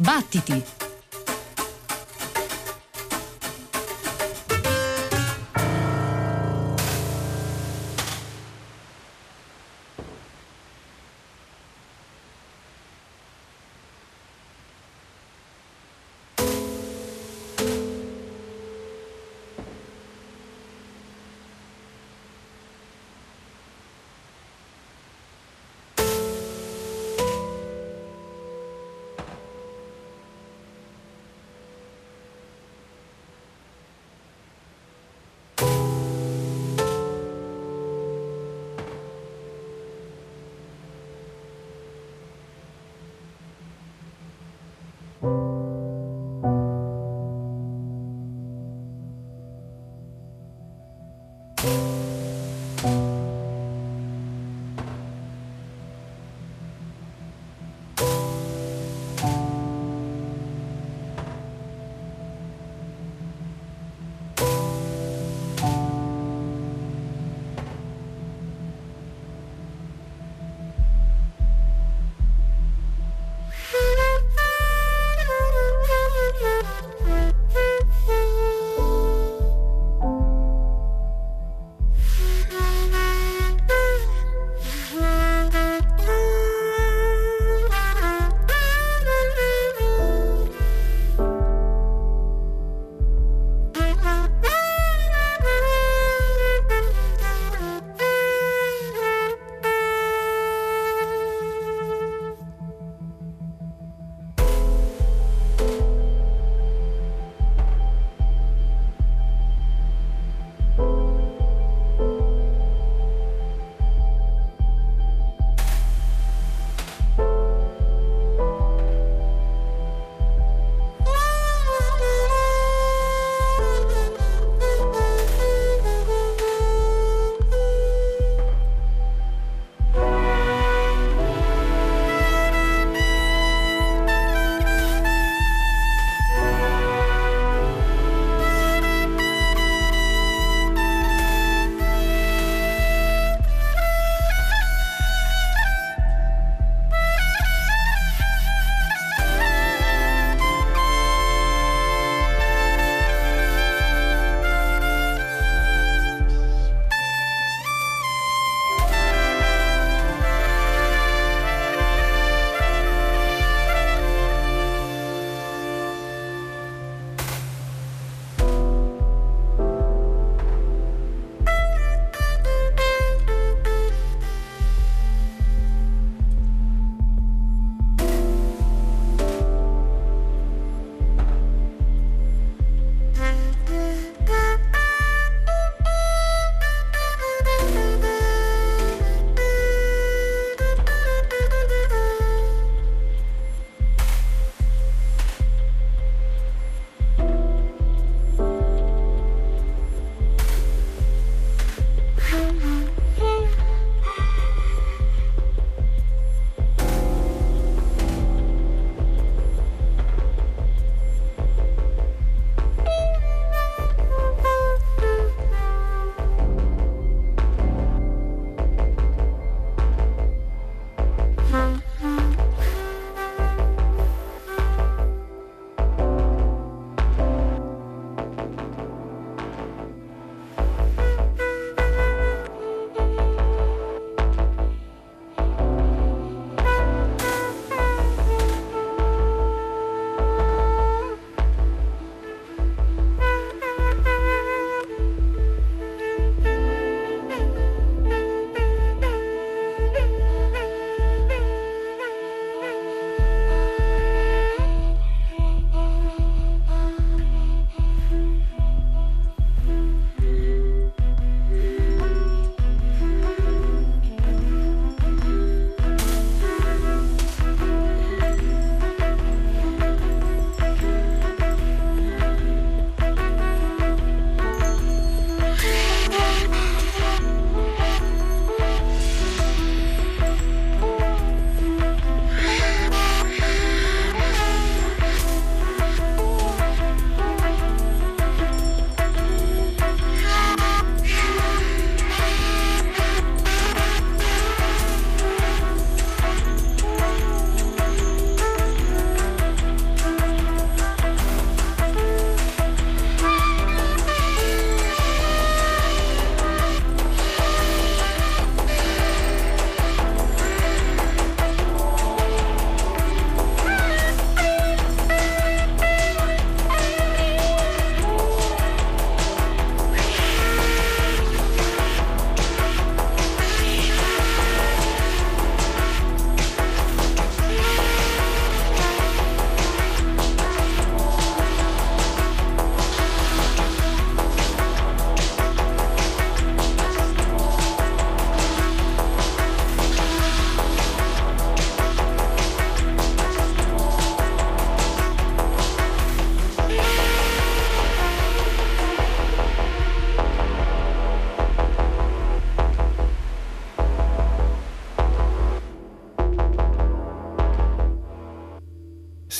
Battiti!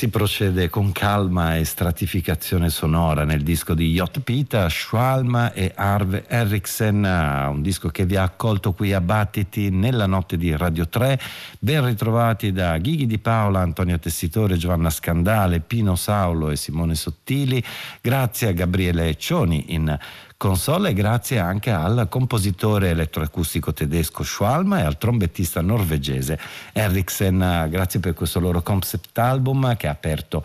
Si procede con calma e stratificazione sonora nel disco di Jot Pita, Schwalma e Arve Eriksen, un disco che vi ha accolto qui a Battiti nella notte di Radio 3. Ben ritrovati da Ghighi Di Paola, Antonio Tessitore, Giovanna Scandale, Pino Saulo e Simone Sottili. Grazie a Gabriele Cioni in console grazie anche al compositore elettroacustico tedesco Schwalma e al trombettista norvegese Eriksen. Grazie per questo loro concept album che ha aperto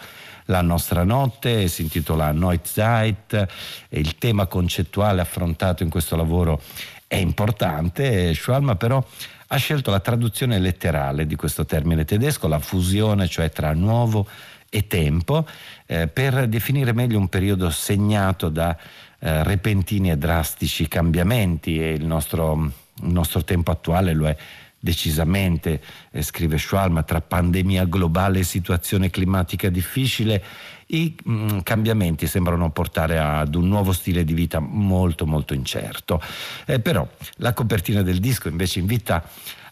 la nostra notte, si intitola Neuzeit e il tema concettuale affrontato in questo lavoro è importante. Schwalma però ha scelto la traduzione letterale di questo termine tedesco, la fusione cioè tra nuovo e tempo, eh, per definire meglio un periodo segnato da eh, repentini e drastici cambiamenti e il nostro, il nostro tempo attuale lo è decisamente, eh, scrive Schwalm, tra pandemia globale e situazione climatica difficile, i mh, mm, cambiamenti sembrano portare ad un nuovo stile di vita molto molto incerto. Eh, però la copertina del disco invece invita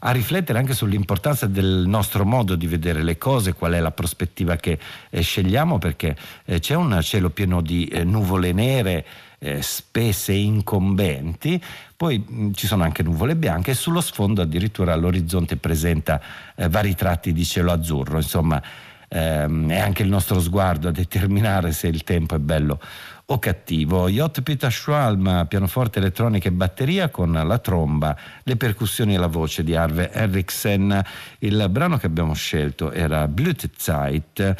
a riflettere anche sull'importanza del nostro modo di vedere le cose, qual è la prospettiva che eh, scegliamo, perché eh, c'è un cielo pieno di eh, nuvole nere, eh, spesse e incombenti, poi mh, ci sono anche nuvole bianche e sullo sfondo addirittura l'orizzonte presenta eh, vari tratti di cielo azzurro, insomma ehm, è anche il nostro sguardo a determinare se il tempo è bello o cattivo. Jot Peter Schwalm, pianoforte, elettronica e batteria con la tromba, le percussioni e la voce di Arve Eriksen. Il brano che abbiamo scelto era Blütezeit.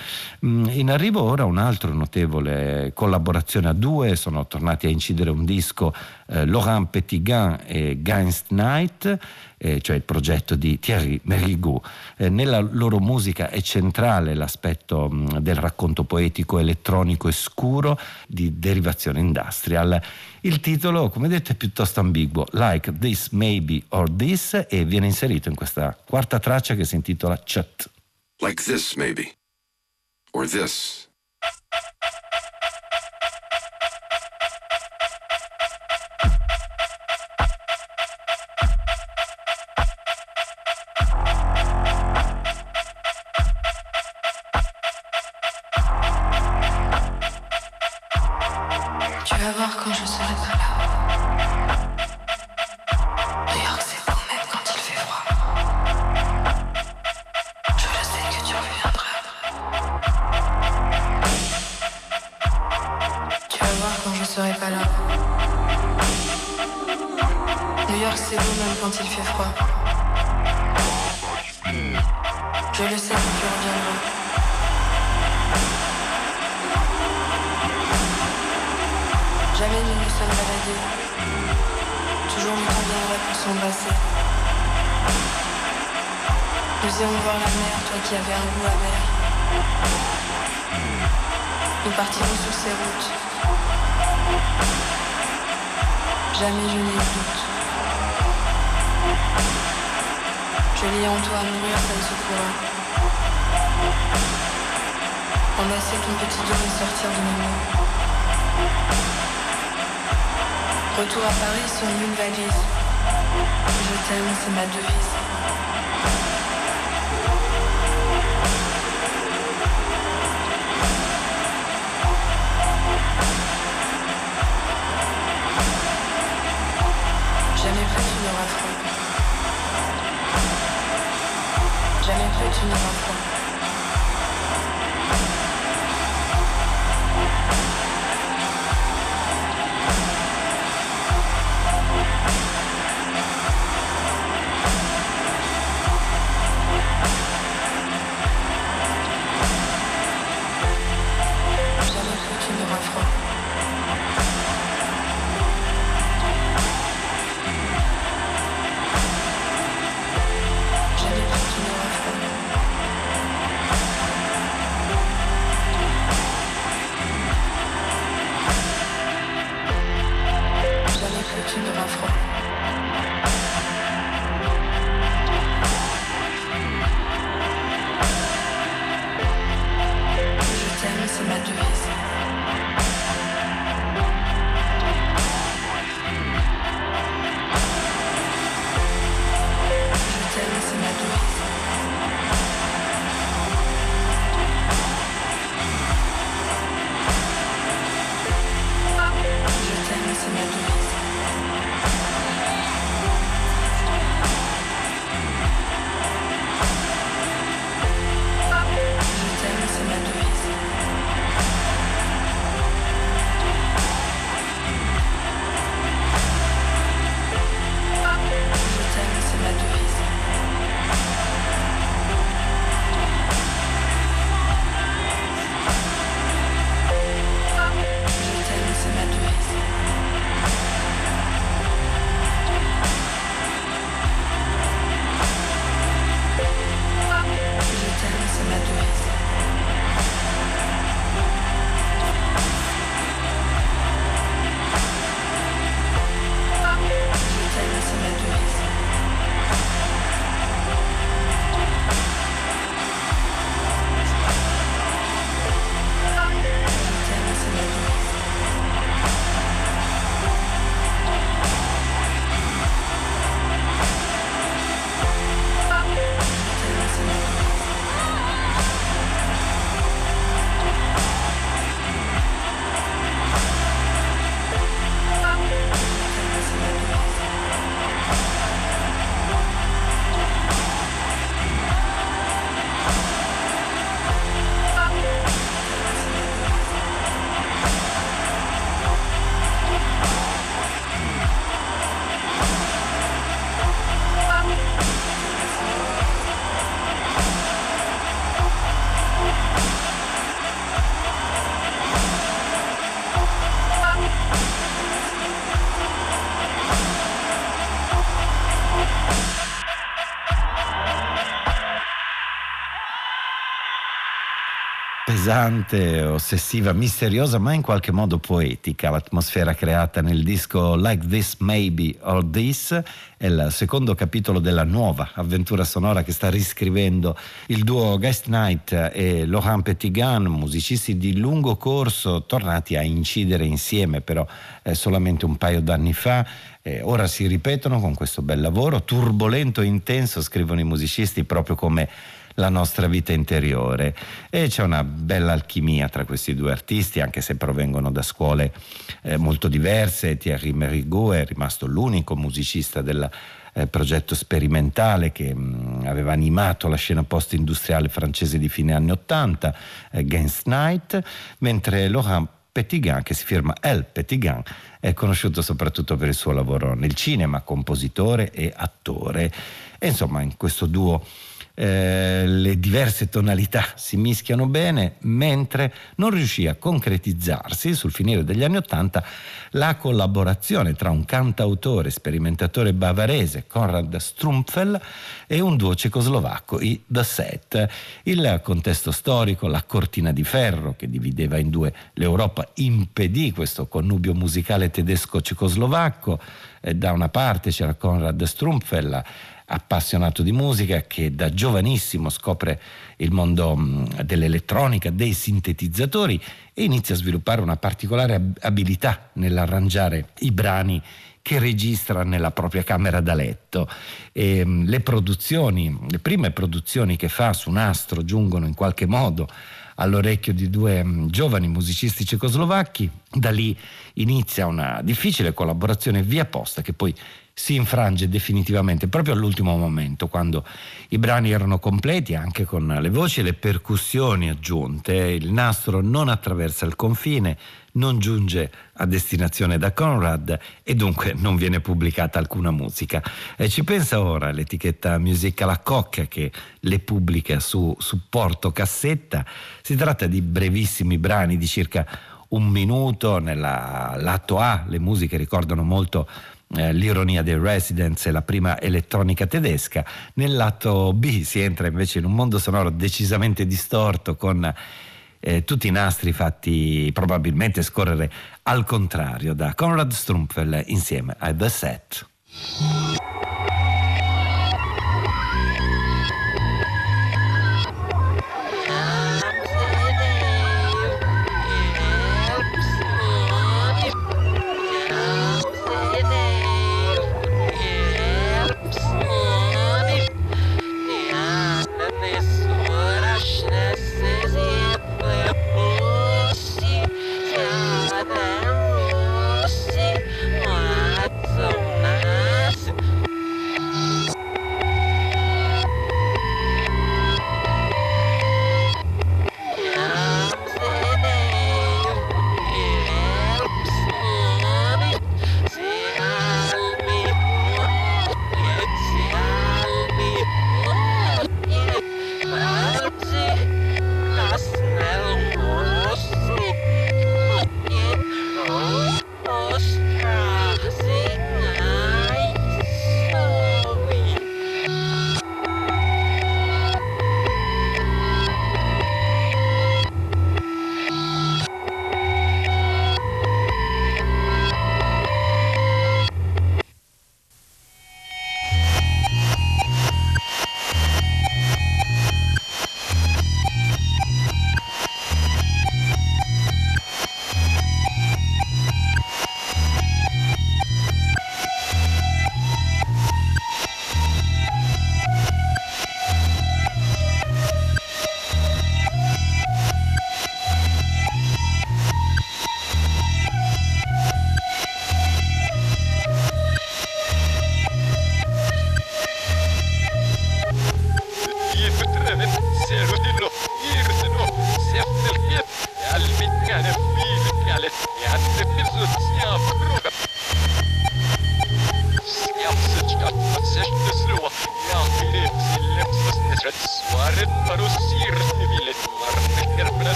Mm, in arrivo ora un altro notevole collaborazione a due, sono tornati a incidere un disco eh, Laurent Petitgan e Gainst Night eh, cioè il progetto di Thierry Merigou. Eh, nella loro musica è centrale l'aspetto mh, del racconto poetico elettronico e scuro di derivazione industrial. Il titolo, come detto, è piuttosto ambiguo, Like This Maybe or This, e viene inserito in questa quarta traccia che si intitola Chat. Like this maybe, or this. quand je serai. Nous faisons voir la mer, toi qui avais un goût amer. Nous partirons sur ces routes. Jamais je n'ai doute. Je lis en toi à mourir, ça me secoura. Embrasser ton petit dos et sortir de mes mains. Retour à Paris sur une valise. Je t'aime, c'est ma devise. une rencontre. Jamais fait une rencontre. Pesante, ossessiva, misteriosa, ma in qualche modo poetica. L'atmosfera creata nel disco Like This Maybe or This è il secondo capitolo della nuova avventura sonora che sta riscrivendo il duo Guest Night e Laurent Petitgan, musicisti di lungo corso, tornati a incidere insieme però eh, solamente un paio d'anni fa. Eh, ora si ripetono con questo bel lavoro, turbolento e intenso, scrivono i musicisti, proprio come la nostra vita interiore e c'è una bella alchimia tra questi due artisti anche se provengono da scuole eh, molto diverse Thierry Merigot è rimasto l'unico musicista del eh, progetto sperimentale che mh, mm, aveva animato la scena post-industriale francese di fine anni 80 eh, Gains Night mentre Laurent Petitgan, che si firma El Petitgan, è conosciuto soprattutto per il suo lavoro nel cinema, compositore e attore. E insomma, in questo duo eh, le diverse tonalità si mischiano bene, mentre non riuscì a concretizzarsi sul finire degli anni Ottanta la collaborazione tra un cantautore sperimentatore bavarese, Konrad Strumpfel, e un duo cecoslovacco, i The Set. Il contesto storico, la cortina di ferro che divideva in due l'Europa, impedì questo connubio musicale tedesco-cecoslovacco. Eh, da una parte c'era Konrad Strumpfel, appassionato di musica che da giovanissimo scopre il mondo mm, dell'elettronica, dei sintetizzatori e inizia a sviluppare una particolare abilità nell'arrangiare i brani che registra nella propria camera da letto. E mm, le produzioni, le prime produzioni che fa su nastro giungono in qualche modo all'orecchio di due mm, giovani musicisti cecoslovacchi. Da lì inizia una difficile collaborazione via posta che poi si infrange definitivamente proprio all'ultimo momento, quando i brani erano completi anche con le voci e le percussioni aggiunte, il nastro non attraversa il confine, non giunge a destinazione da Conrad e dunque non viene pubblicata alcuna musica. E ci pensa ora l'etichetta Musica La Cocca che le pubblica su supporto cassetta. Si tratta di brevissimi brani di circa un minuto, nella lato A le musiche ricordano molto eh, l'ironia dei Residents e la prima elettronica tedesca. Nel lato B si entra invece in un mondo sonoro decisamente distorto con eh, tutti i nastri fatti probabilmente scorrere al contrario da Conrad Strumpfel insieme a The Set.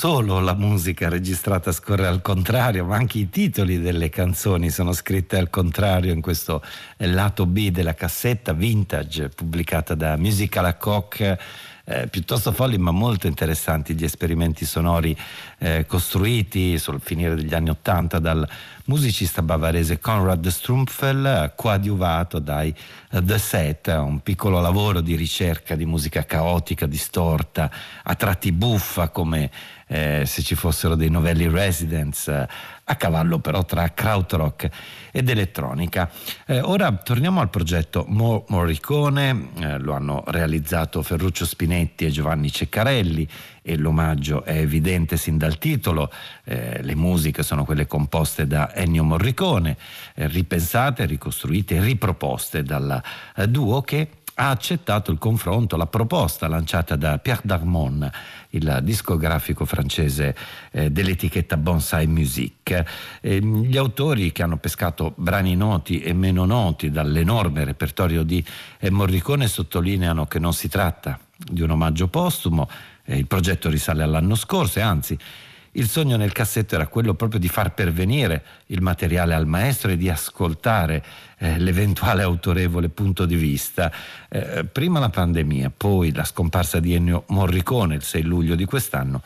Solo la musica registrata scorre al contrario, ma anche i titoli delle canzoni sono scritte al contrario in questo lato B della cassetta vintage pubblicata da Musical a Coq eh, piuttosto folli ma molto interessanti gli esperimenti sonori eh, costruiti sul finire degli anni Ottanta dal musicista bavarese Konrad Strumpfel, coadiuvato dai uh, The Set, un piccolo lavoro di ricerca di musica caotica, distorta, a tratti buffa come eh, se ci fossero dei novelli residents, eh, a cavallo però tra krautrock ed elettronica. Eh, ora torniamo al progetto Mo Morricone, eh, lo hanno realizzato Ferruccio Spinetti e Giovanni Ceccarelli e l'omaggio è evidente sin dal titolo, eh, le musiche sono quelle composte da Ennio Morricone, eh, ripensate, ricostruite riproposte dal duo che ha accettato il confronto, la proposta lanciata da Pierre Darmon, il discografico francese eh, dell'etichetta Bonsai Music. Eh, gli autori che hanno pescato brani noti e meno noti dall'enorme repertorio di eh, Morricone sottolineano che non si tratta di un omaggio postumo, eh, il progetto risale all'anno scorso e anzi il sogno nel cassetto era quello proprio di far pervenire il materiale al maestro e di ascoltare eh, l'eventuale autorevole punto di vista. Eh, prima la pandemia, poi la scomparsa di Ennio Morricone il 6 luglio di quest'anno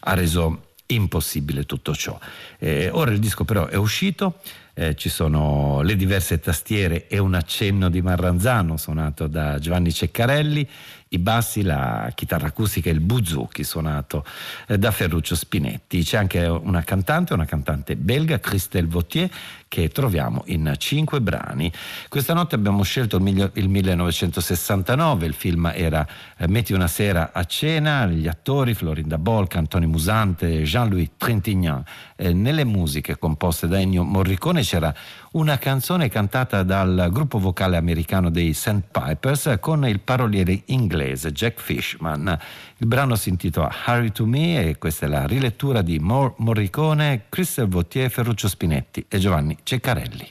ha reso impossibile tutto ciò. Eh, ora il disco però è uscito, eh, ci sono le diverse tastiere e un accenno di Marranzano suonato da Giovanni Ceccarelli, i bassi, la chitarra acustica e il buzuki suonato eh, da Ferruccio Spinetti. C'è anche una cantante, una cantante belga, Christelle Vautier, che troviamo in cinque brani. Questa notte abbiamo scelto il, il 1969, il film era eh, Metti una sera a cena, gli attori Florinda Bolca, Antonio Musante, Jean-Louis Trintignant. Eh, nelle musiche composte da Ennio Morricone c'era una canzone cantata dal gruppo vocale americano dei Sandpipers con il paroliere inglese Jack Fishman. Il brano si intitola Harry to Me e questa è la rilettura di Mor- Morricone, Christophe Vautier, Ferruccio Spinetti e Giovanni Ceccarelli.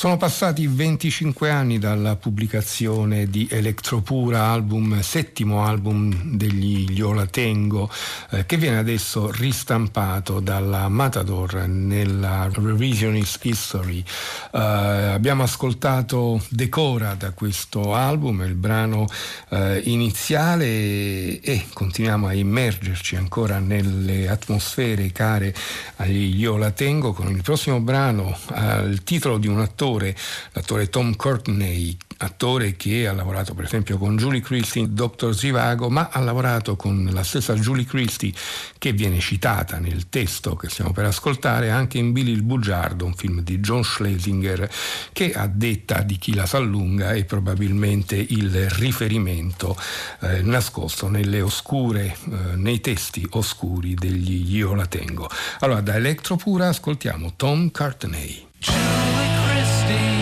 Sono passati 25 anni dalla pubblicazione di Electropura, album, settimo album degli Iola Tengo, eh, che viene adesso ristampato dalla Matador nella Revisionist History. Eh, abbiamo ascoltato Decora da questo album, il brano eh, iniziale, e continuiamo a immergerci ancora nelle atmosfere care agli Iola Tengo con il prossimo brano, eh, il titolo di un attore attore, l'attore Tom Courtney, attore che ha lavorato per esempio con Julie Christie in Dr. Zivago, ma ha lavorato con la stessa Julie Christie che viene citata nel testo che stiamo per ascoltare anche in Billy il Bugiardo, un film di John Schlesinger che a detta di chi la sa lunga è probabilmente il riferimento eh, nascosto oscure, eh, nei testi oscuri degli Io la tengo. Allora da Electropura ascoltiamo Tom Courtney. day.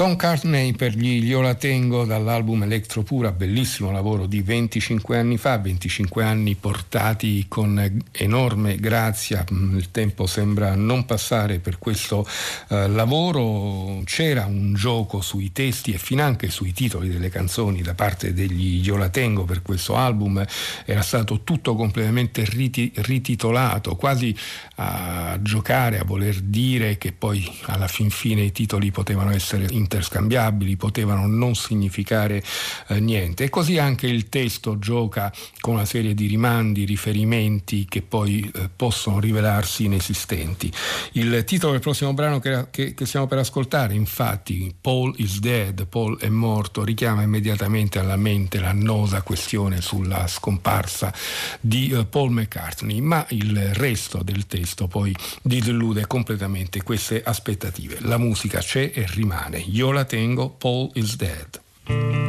Tom Cartney per gli Io la tengo dall'album Electropura, bellissimo lavoro di 25 anni fa, 25 anni portati con enorme grazia, mm, il tempo sembra non passare per questo eh, lavoro, c'era un gioco sui testi e finanche sui titoli delle canzoni da parte degli Io la tengo per questo album, era stato tutto completamente riti- rititolato, quasi a giocare, a voler dire che poi alla fin fine i titoli potevano essere in interscambiabili, potevano non significare eh, niente. E così anche il testo gioca con una serie di rimandi, riferimenti che poi eh, possono rivelarsi inesistenti. Il titolo del prossimo brano che, che, che stiamo per ascoltare, infatti, Paul is dead, Paul è morto, richiama immediatamente alla mente l'annosa questione sulla scomparsa di uh, Paul McCartney, ma il resto del testo poi disillude completamente queste aspettative. La musica c'è e rimane. Io la tengo, Paul is dead.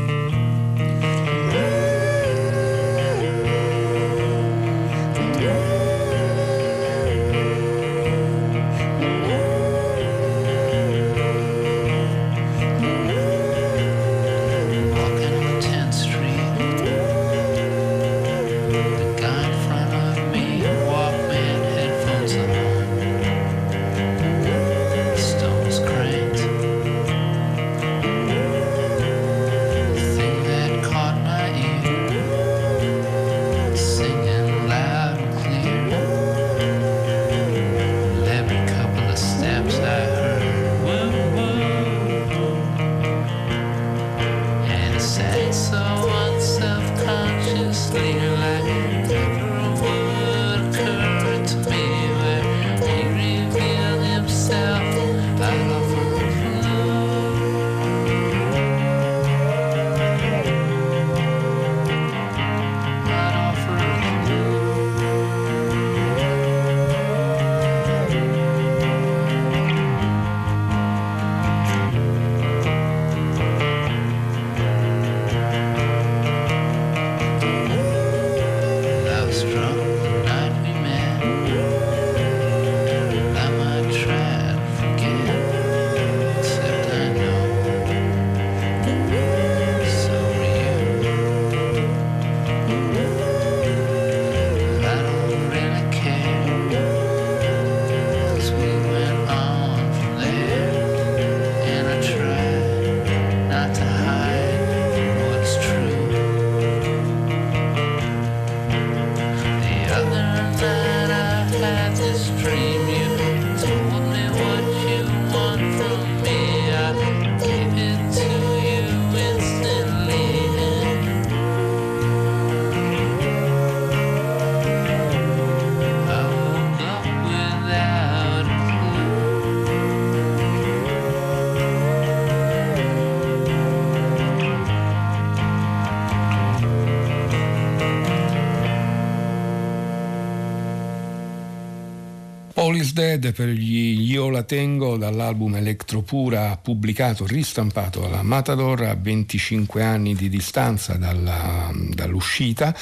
Dead per gli Io la tengo dall'album Electropura pubblicato, ristampato alla Matador a 25 anni di distanza dalla, dall'uscita.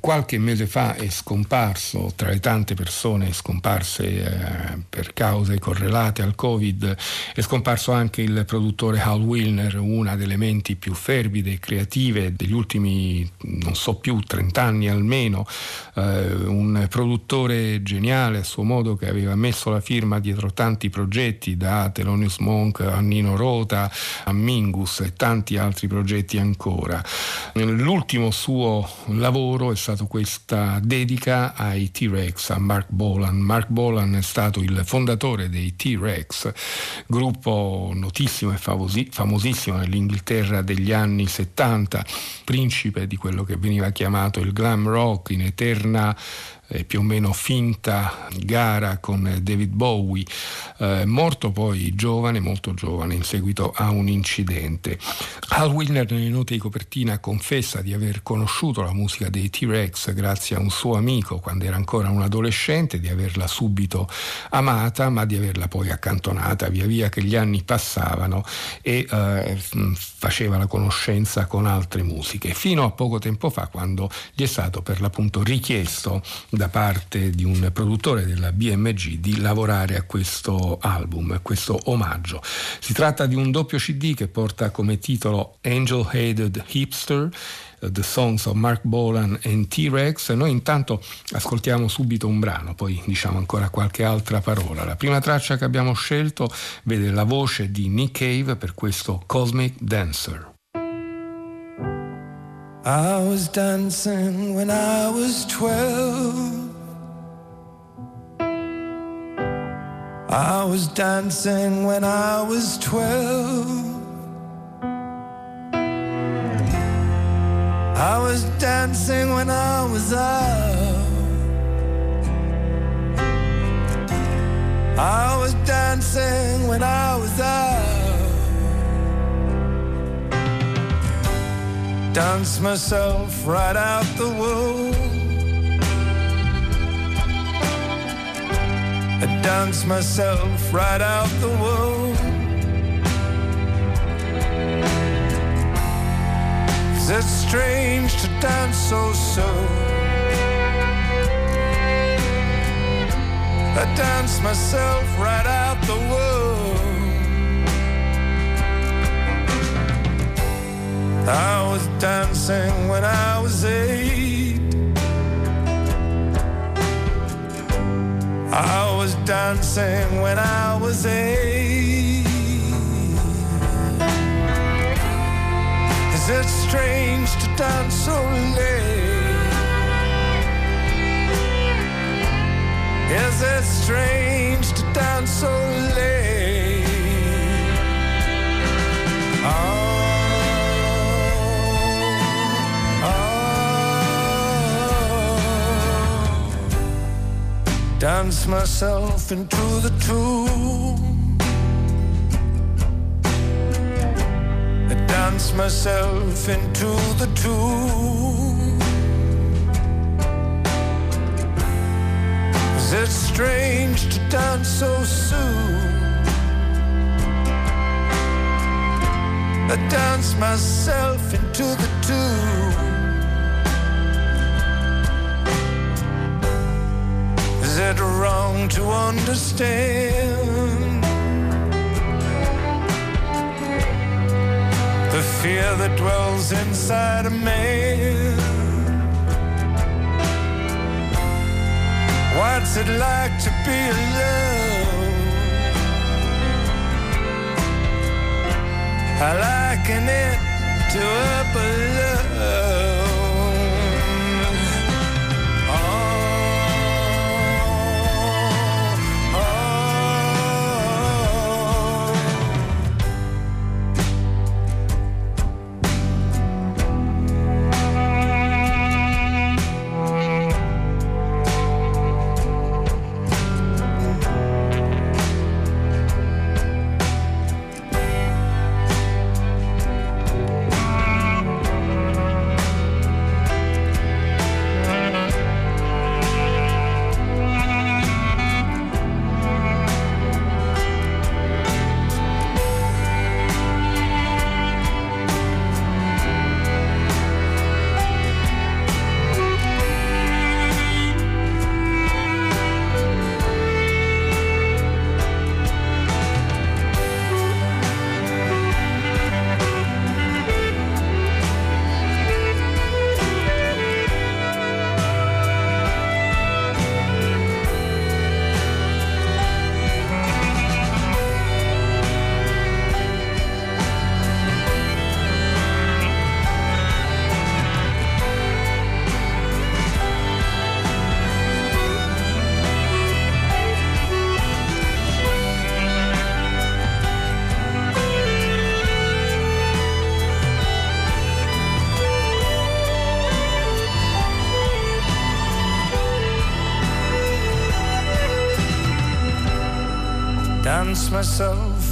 Qualche mese fa è scomparso, tra le tante persone scomparse eh, per cause correlate al Covid, è scomparso anche il produttore Hal Wilner, una delle menti più fervide e creative degli ultimi, non so più, 30 anni almeno, eh, un produttore geniale a suo modo che aveva messo la firma dietro tanti progetti, da Thelonious Monk a Nino Rota a Mingus e tanti altri progetti ancora. L'ultimo suo lavoro è stato questa dedica ai T-Rex, a Mark Bolan. Mark Bolan è stato il fondatore dei T-Rex, gruppo notissimo e famosissimo nell'Inghilterra degli anni 70, principe di quello che veniva chiamato il glam rock in eterna eh, più o meno finta gara con David Bowie, eh, morto poi giovane, molto giovane, in seguito a un incidente. Al Wilner nelle note di copertina confessa di aver conosciuto la musica dei T-Rex grazie a un suo amico quando era ancora un adolescente, di averla subito amata, ma di averla poi accantonata via via che gli anni passavano e eh, faceva la conoscenza con altre musiche, fino a poco tempo fa quando gli è stato per l'appunto richiesto da parte di un produttore della BMG di lavorare a questo album, a questo omaggio. Si tratta di un doppio CD che porta come titolo Angel Hated Hipster. The Songs of Mark Bolan and T-Rex. Noi intanto ascoltiamo subito un brano, poi diciamo ancora qualche altra parola. La prima traccia che abbiamo scelto vede la voce di Nick Cave per questo Cosmic Dancer. I was dancing when I was twelve. I was dancing when I was twelve. I was dancing when I was out. I was dancing when I was out. Dance myself right out the womb. I dance myself right out the womb. Is it strange to dance so soon? I dance myself right out the womb. I was dancing when I was eight. I was dancing when I was eight. Is it strange to dance so late? Is it strange to dance so late? Dance myself into the tomb. I dance myself into the tomb. Is it strange to dance so soon? I dance myself into the tune. Wrong to understand the fear that dwells inside a man? What's it like to be alone? I liken it to a alone.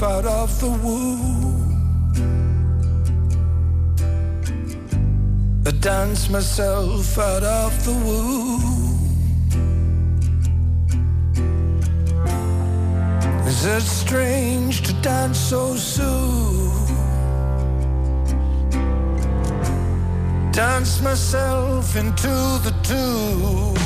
Out of the womb. I dance myself out of the womb. Is it strange to dance so soon? Dance myself into the tune.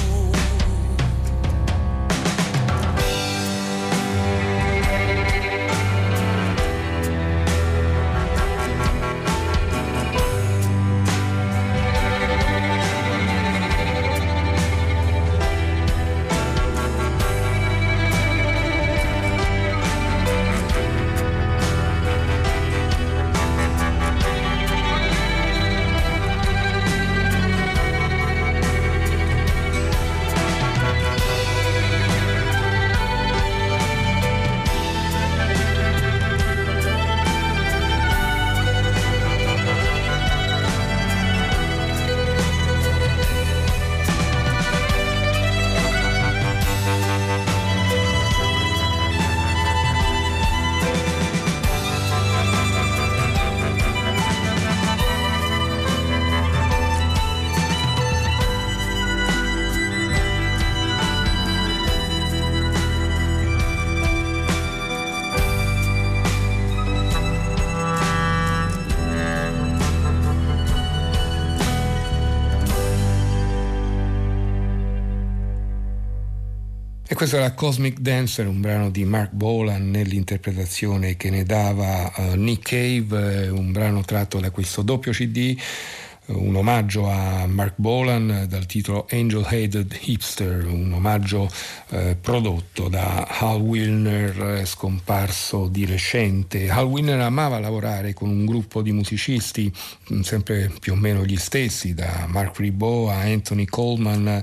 Questo era Cosmic Dancer, un brano di Mark Bolan nell'interpretazione che ne dava uh, Nick Cave, un brano tratto da questo doppio CD un omaggio a Mark Bolan dal titolo Angel Headed Hipster, un omaggio eh, prodotto da Hal Wilner eh, scomparso di recente. Hal Wilner amava lavorare con un gruppo di musicisti mm, sempre più o meno gli stessi, da Mark Ribot a Anthony Coleman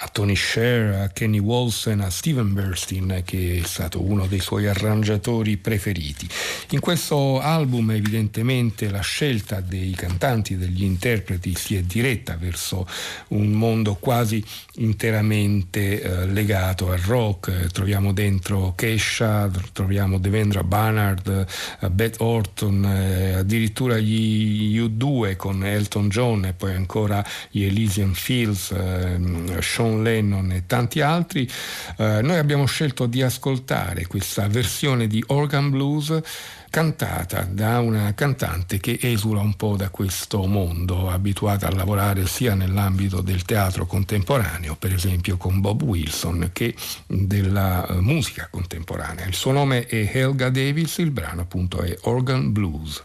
a Tony Sher, a Kenny Wolsen, a Steven Burstein, che è stato uno dei suoi arrangiatori preferiti. In questo album evidentemente la scelta dei cantanti, degli interpreti si è diretta verso un mondo quasi interamente eh, legato al rock. Troviamo dentro Kesha, troviamo Devendra Barnard, eh, Beth Orton, eh, addirittura gli U2 con Elton John e poi ancora gli Elysian Fields, eh, Sean John Lennon e tanti altri, eh, noi abbiamo scelto di ascoltare questa versione di Organ Blues cantata da una cantante che esula un po' da questo mondo, abituata a lavorare sia nell'ambito del teatro contemporaneo, per esempio con Bob Wilson, che della eh, musica contemporanea. Il suo nome è Helga Davis, il brano appunto è Organ Blues.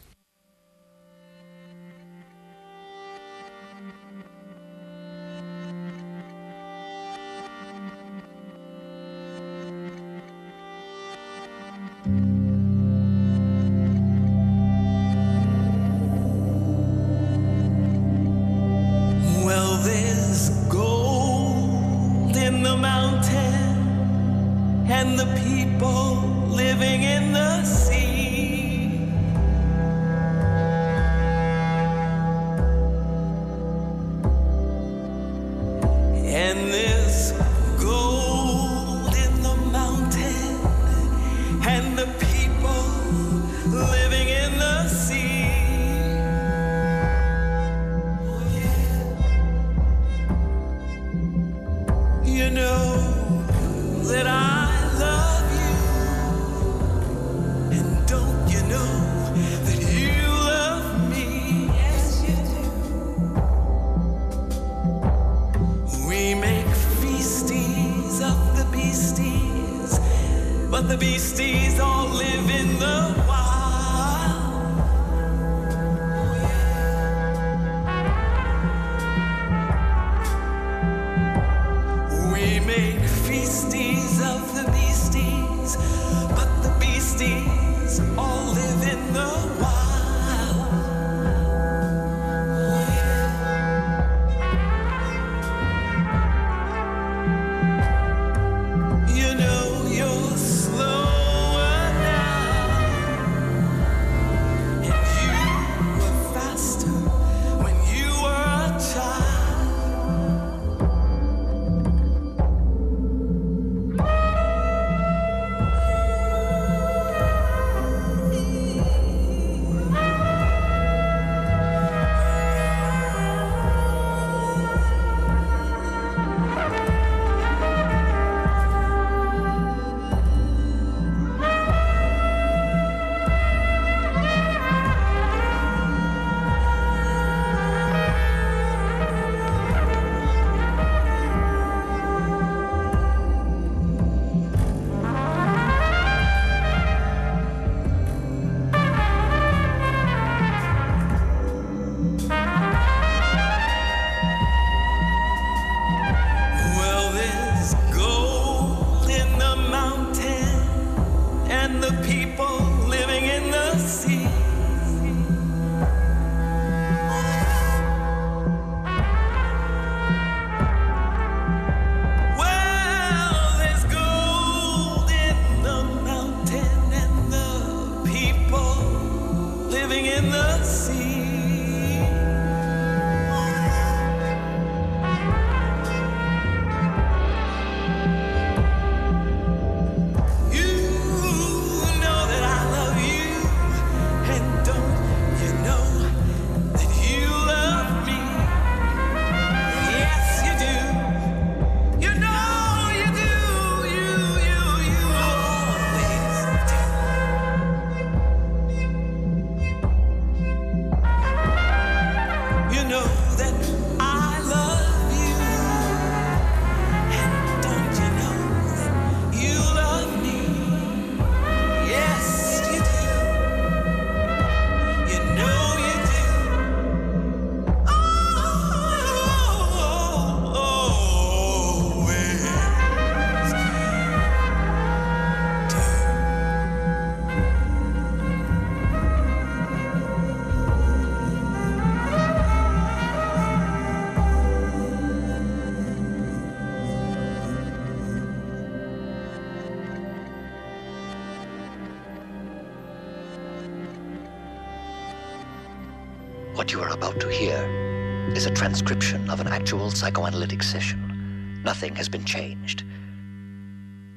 Transcription of an actual psychoanalytic session. Nothing has been changed.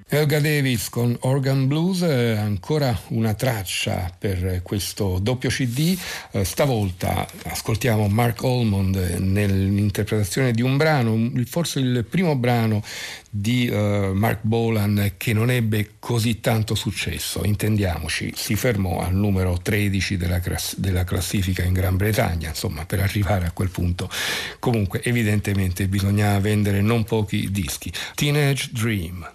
Elga Davis con Organ Blues, eh, ancora una traccia per questo doppio CD, eh, stavolta ascoltiamo Mark Almond nell'interpretazione di un brano, forse il primo brano di uh, Mark Bolan che non ebbe così tanto successo, intendiamoci, si fermò al numero 13 della, della classifica in Gran Bretagna, insomma per arrivare a quel punto comunque evidentemente bisognava vendere non pochi dischi. Teenage Dream.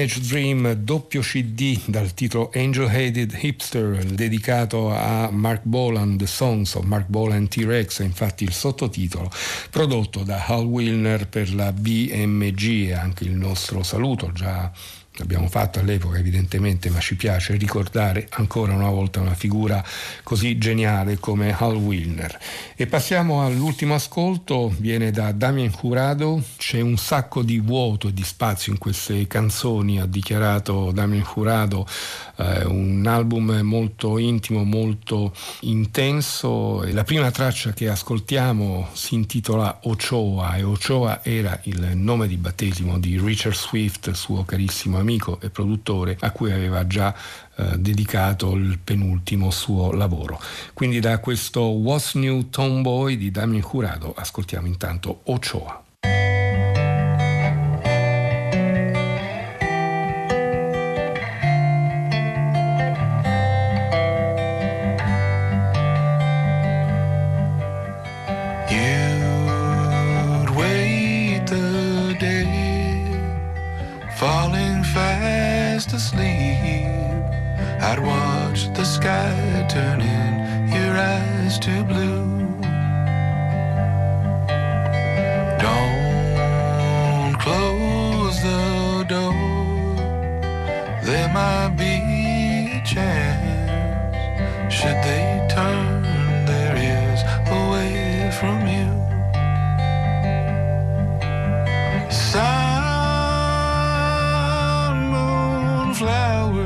Teenage Dream doppio CD dal titolo Angel Hated Hipster dedicato a Mark Bolan, The Songs of Mark Bolan T-Rex, infatti il sottotitolo prodotto da Hal Wilner per la BMG, anche il nostro saluto già l'abbiamo fatto all'epoca evidentemente, ma ci piace ricordare ancora una volta una figura così geniale come Hal Wilner. E passiamo all'ultimo ascolto, viene da Damien Jurado, c'è un sacco di vuoto e di spazio in queste canzoni, ha dichiarato Damien Jurado, eh, un album molto intimo, molto intenso. E la prima traccia che ascoltiamo si intitola Ochoa e Ochoa era il nome di battesimo di Richard Swift, suo carissimo amico e produttore, a cui aveva già eh, dedicato il penultimo suo lavoro. Quindi da questo What's New Tomboy di Damien Jurado ascoltiamo intanto Ochoa. I'd watch the sky turning your eyes to blue. Don't close the door. There might be a chance. Should they turn their ears away from you? Sun, moon, flower.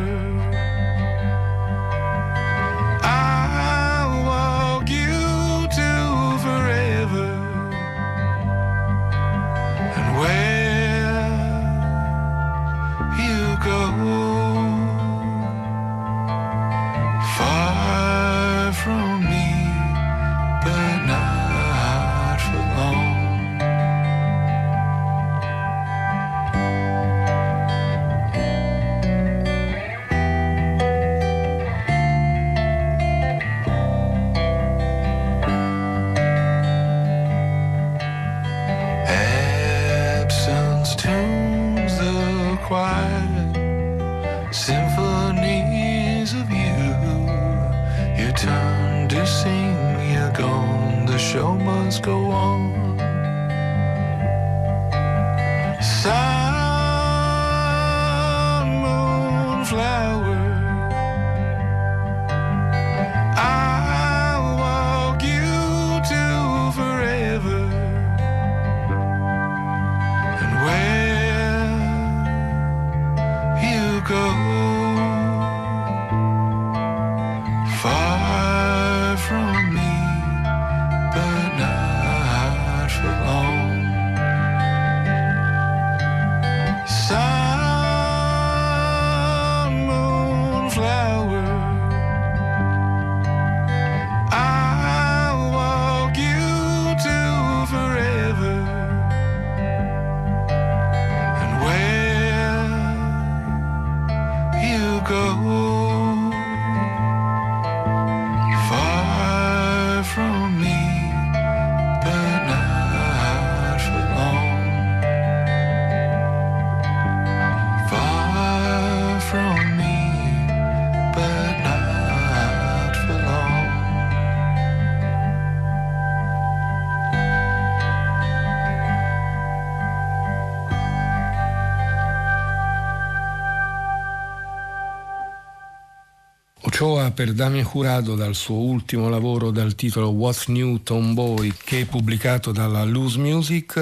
Per Damien Jurado dal suo ultimo lavoro dal titolo What's New Tomboy che è pubblicato dalla Loose Music.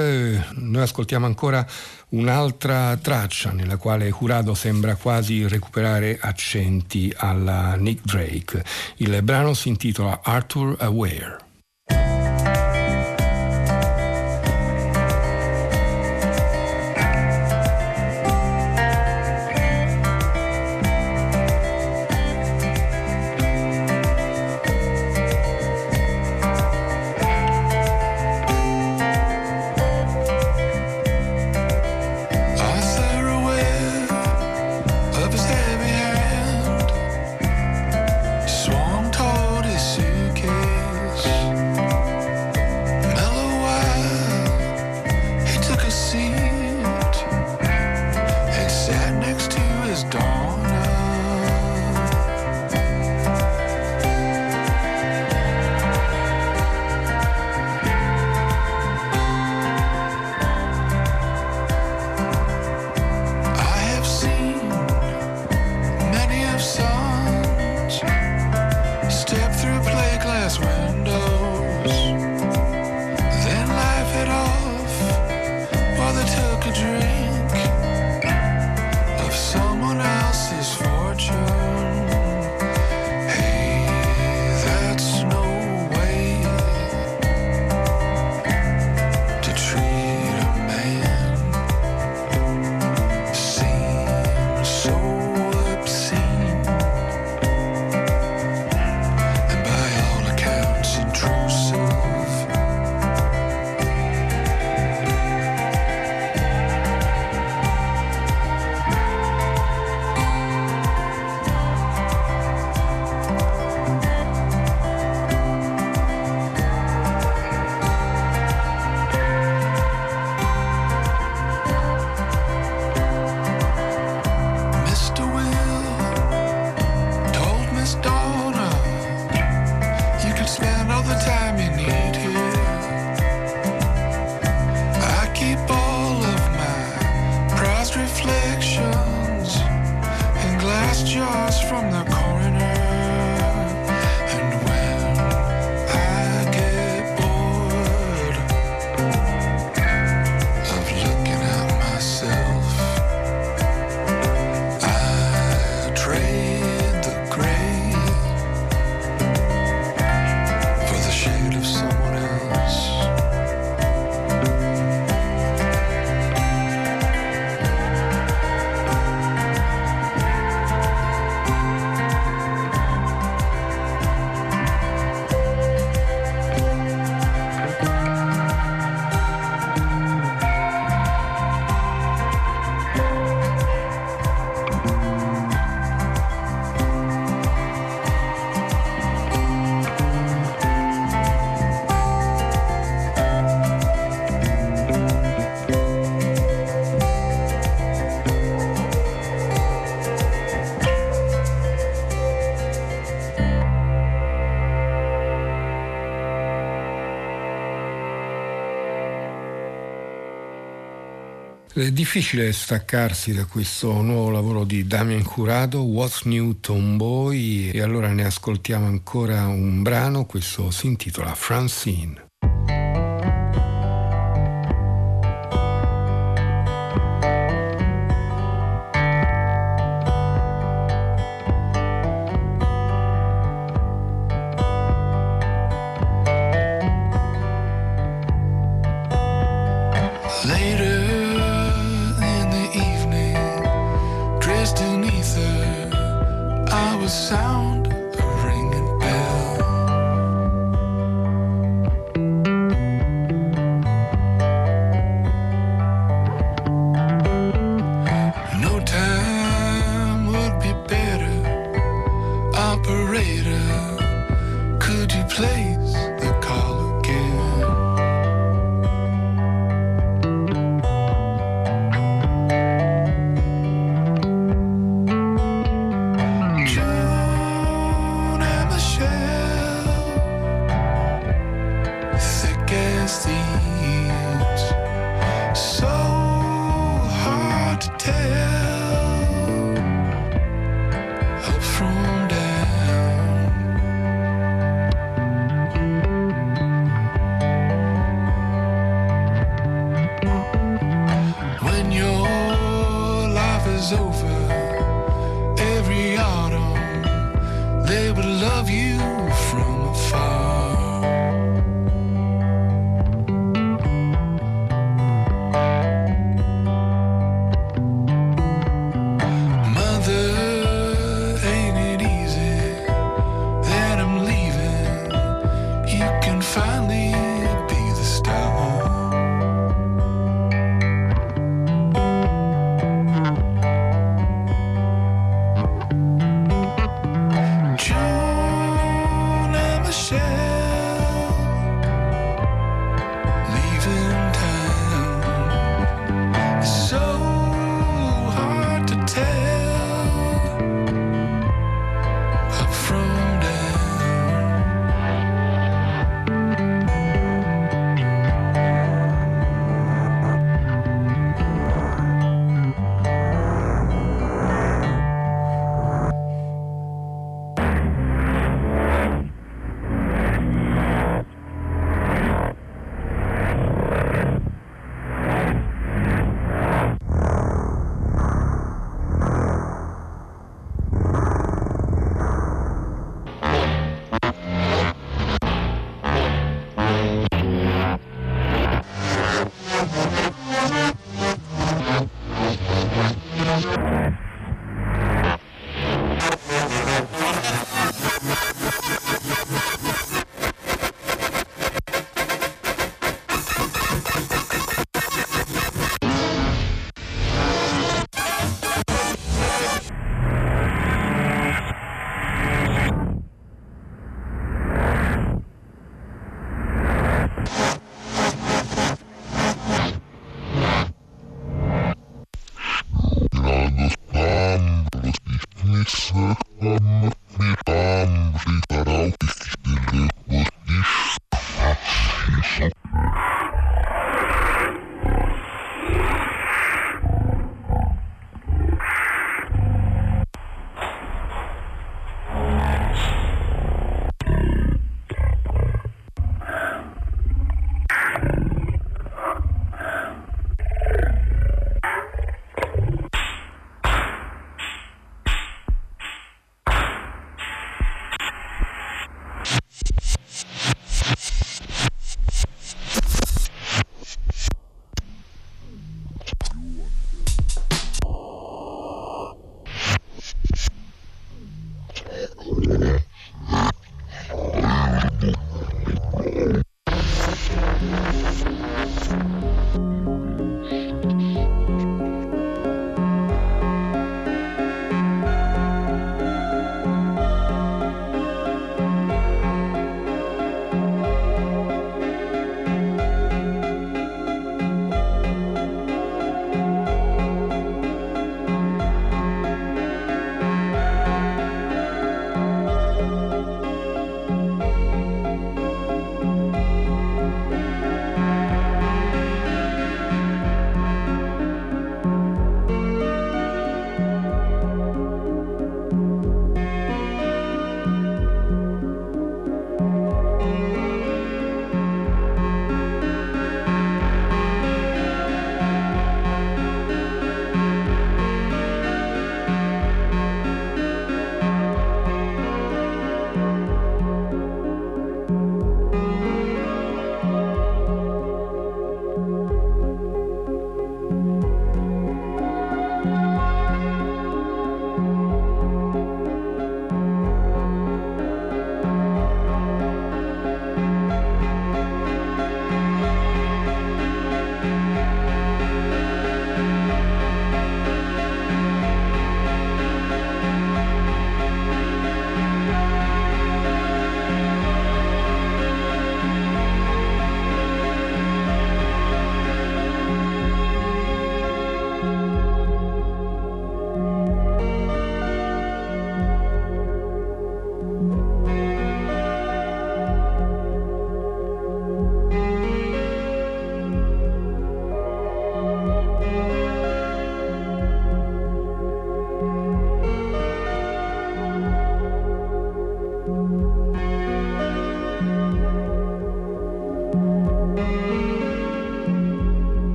Noi ascoltiamo ancora un'altra traccia nella quale Jurado sembra quasi recuperare accenti alla Nick Drake. Il brano si intitola Arthur Aware. È difficile staccarsi da questo nuovo lavoro di Damien Curado, What's New Tomboy, e allora ne ascoltiamo ancora un brano, questo si intitola Francine.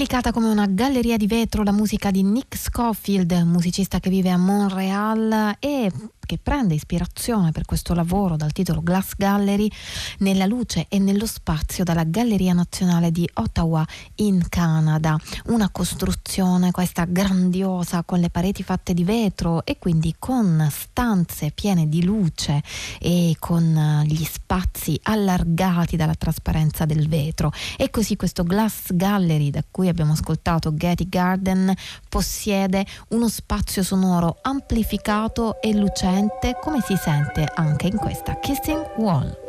Delicata come una galleria di vetro la musica di Nick Schofield, musicista che vive a Montreal e che prende ispirazione per questo lavoro dal titolo Glass Gallery nella luce e nello spazio dalla Galleria Nazionale di Ottawa in Canada. Una costruzione questa grandiosa con le pareti fatte di vetro e quindi con stanze piene di luce e con gli spazi allargati dalla trasparenza del vetro. E così questo Glass Gallery da cui abbiamo ascoltato Getty Garden possiede uno spazio sonoro amplificato e lucente come si sente anche in questa Kissing Wall.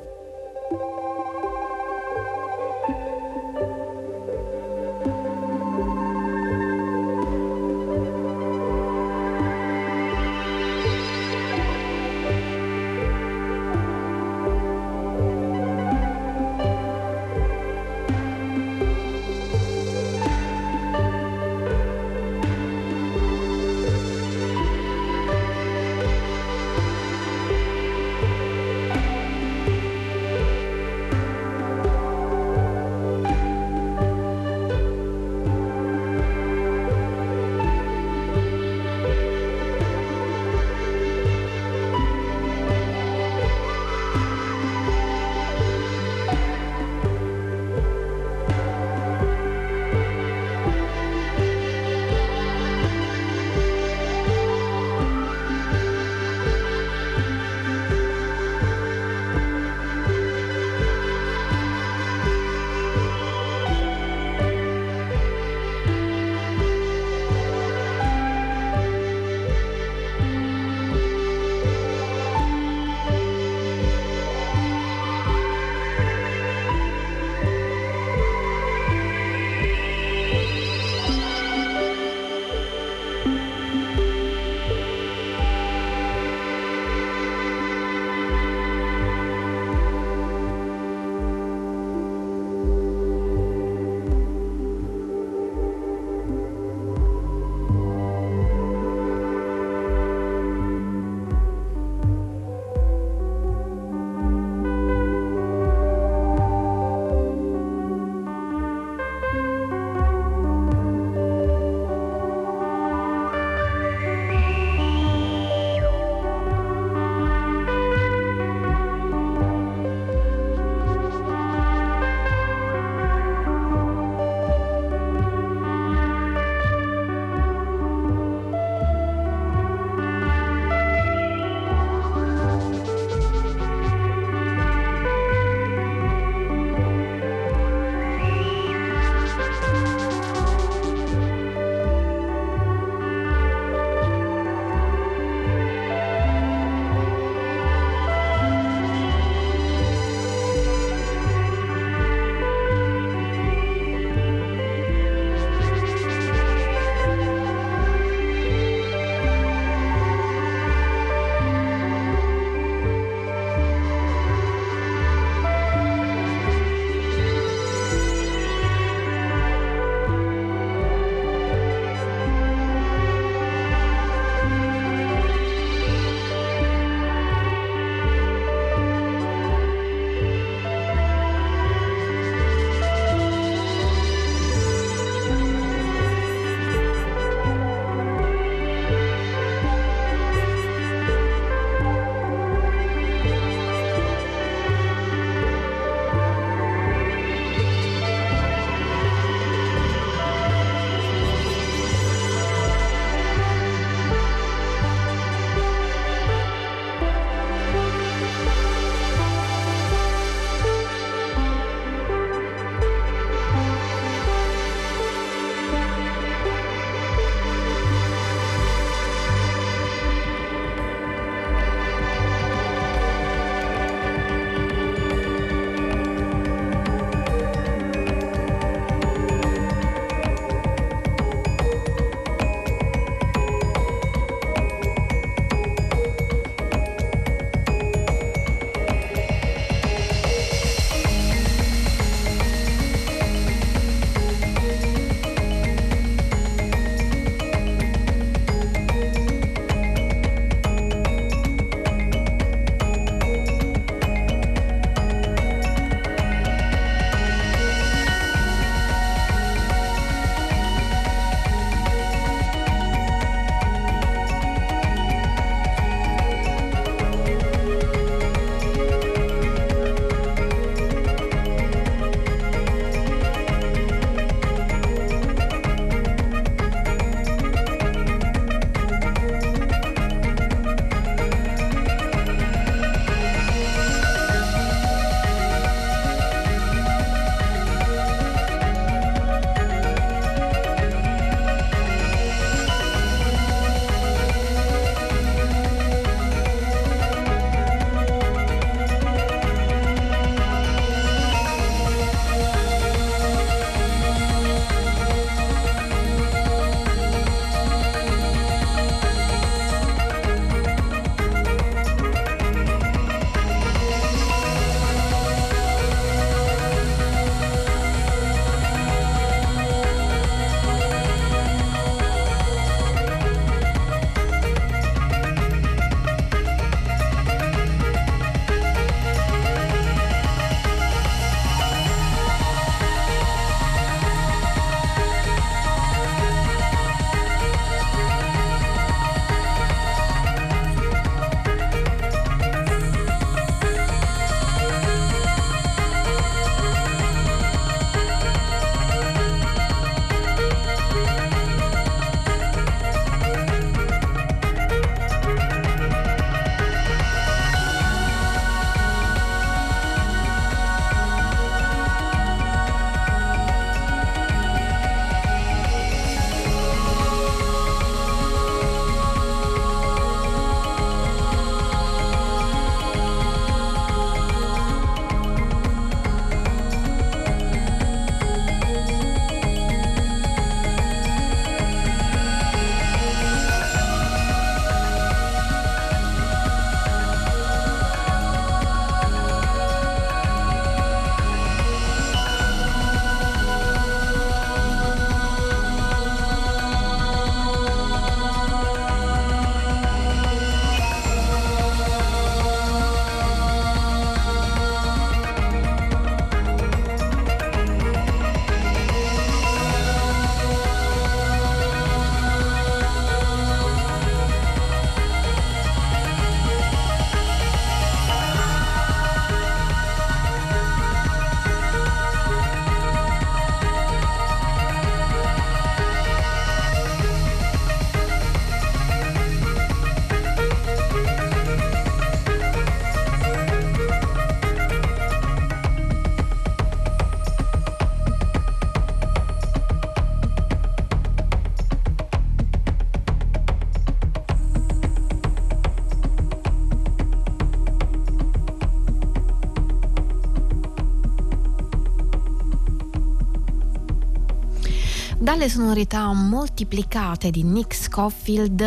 Dalle sonorità moltiplicate di Nick Scofield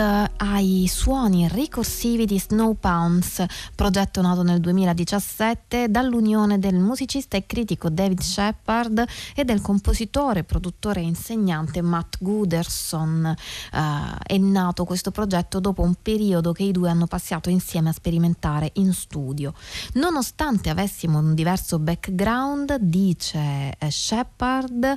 ai suoni ricorsivi di Snow Pounds, progetto nato nel 2017 dall'unione del musicista e critico David Shepard e del compositore, produttore e insegnante Matt Gooderson. Uh, è nato questo progetto dopo un periodo che i due hanno passato insieme a sperimentare in studio. Nonostante avessimo un diverso background, dice eh, Shepard,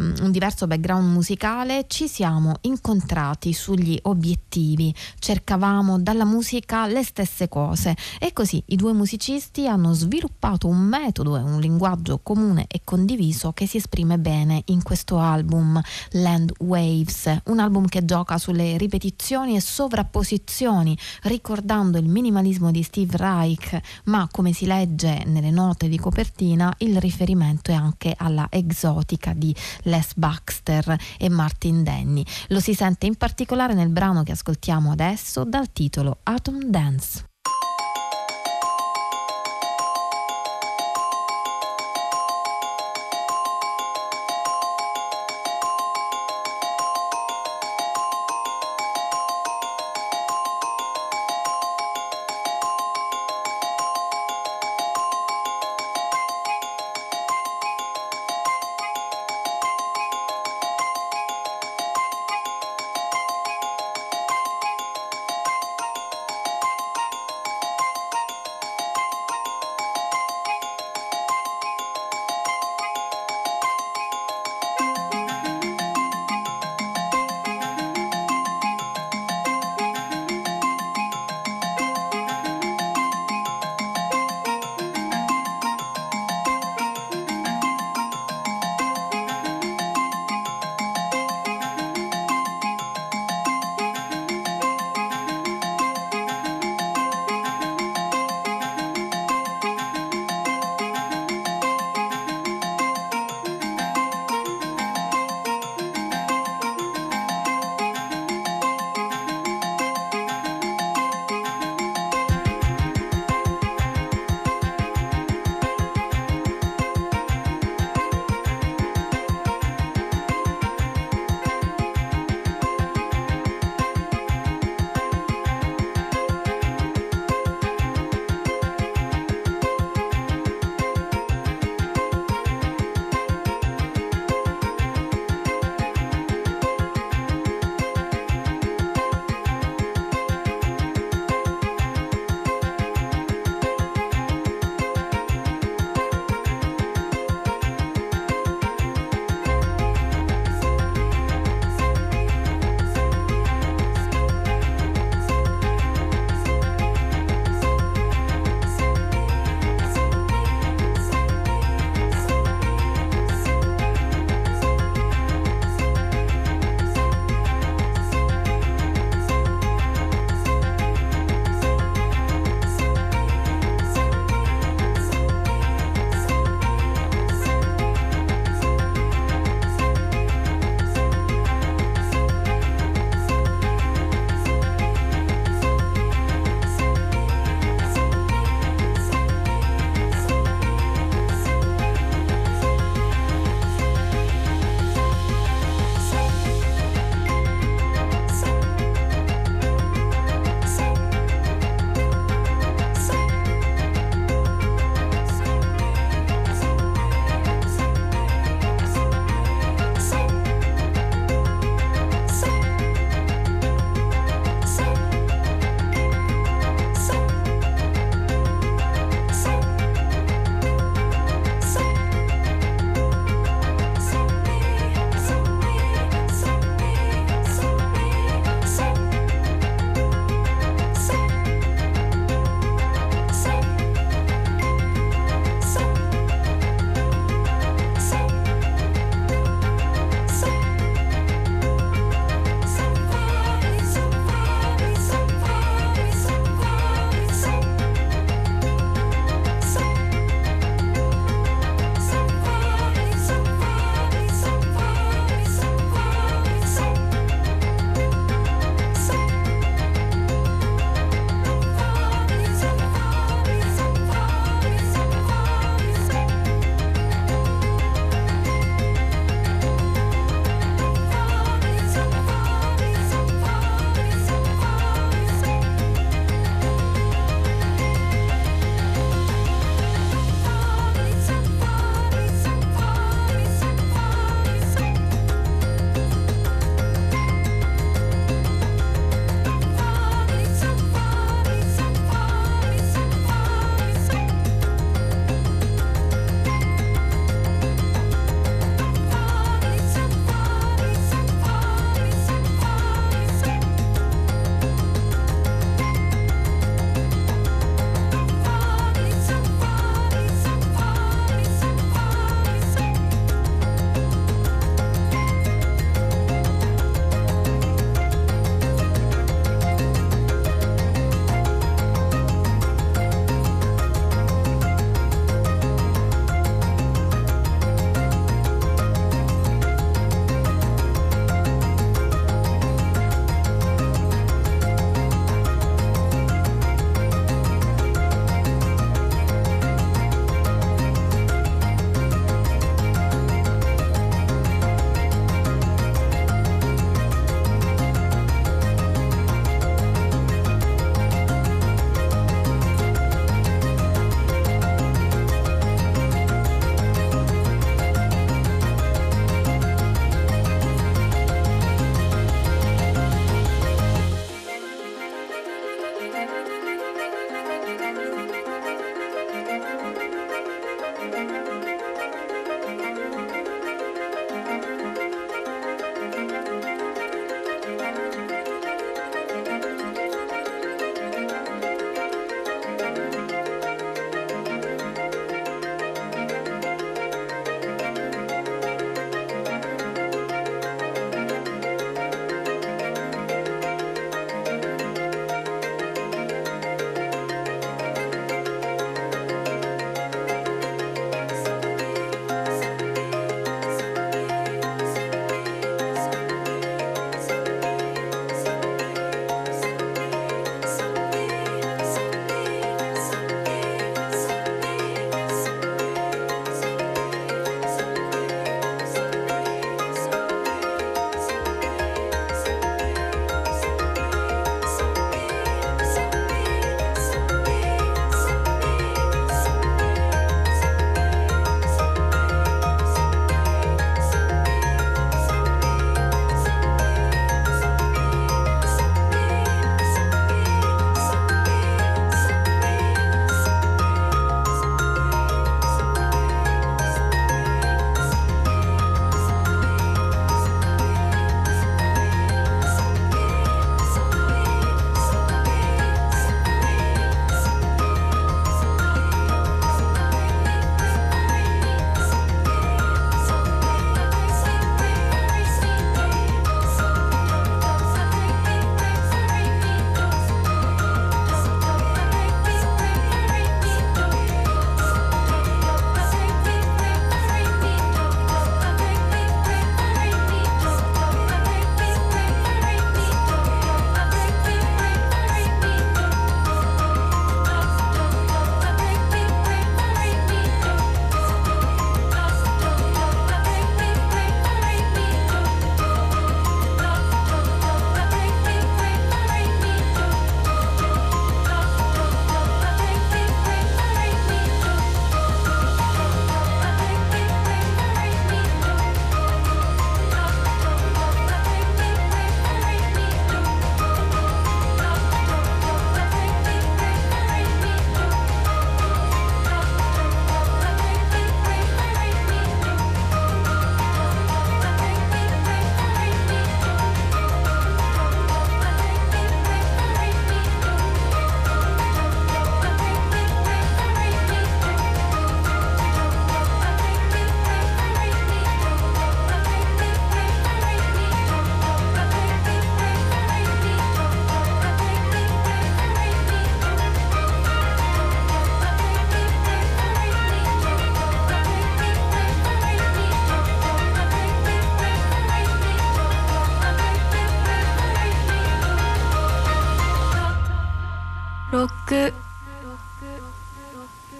mm, un diverso background musicale ci siamo incontrati sugli obiettivi, cercavamo dalla musica le stesse cose e così i due musicisti hanno sviluppato un metodo e un linguaggio comune e condiviso che si esprime bene in questo album Land Waves, un album che gioca sulle ripetizioni e sovrapposizioni, ricordando il minimalismo di Steve Reich, ma come si legge nelle note di copertina il riferimento è anche alla esotica di Les Baxter e Martin Denny. Lo si sente in particolare nel brano che ascoltiamo adesso dal titolo Atom Dance.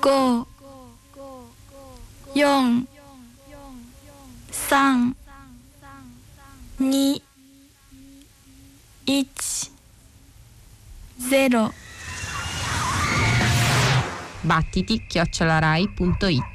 五四三二一ゼロ battiti chiocciolarai.it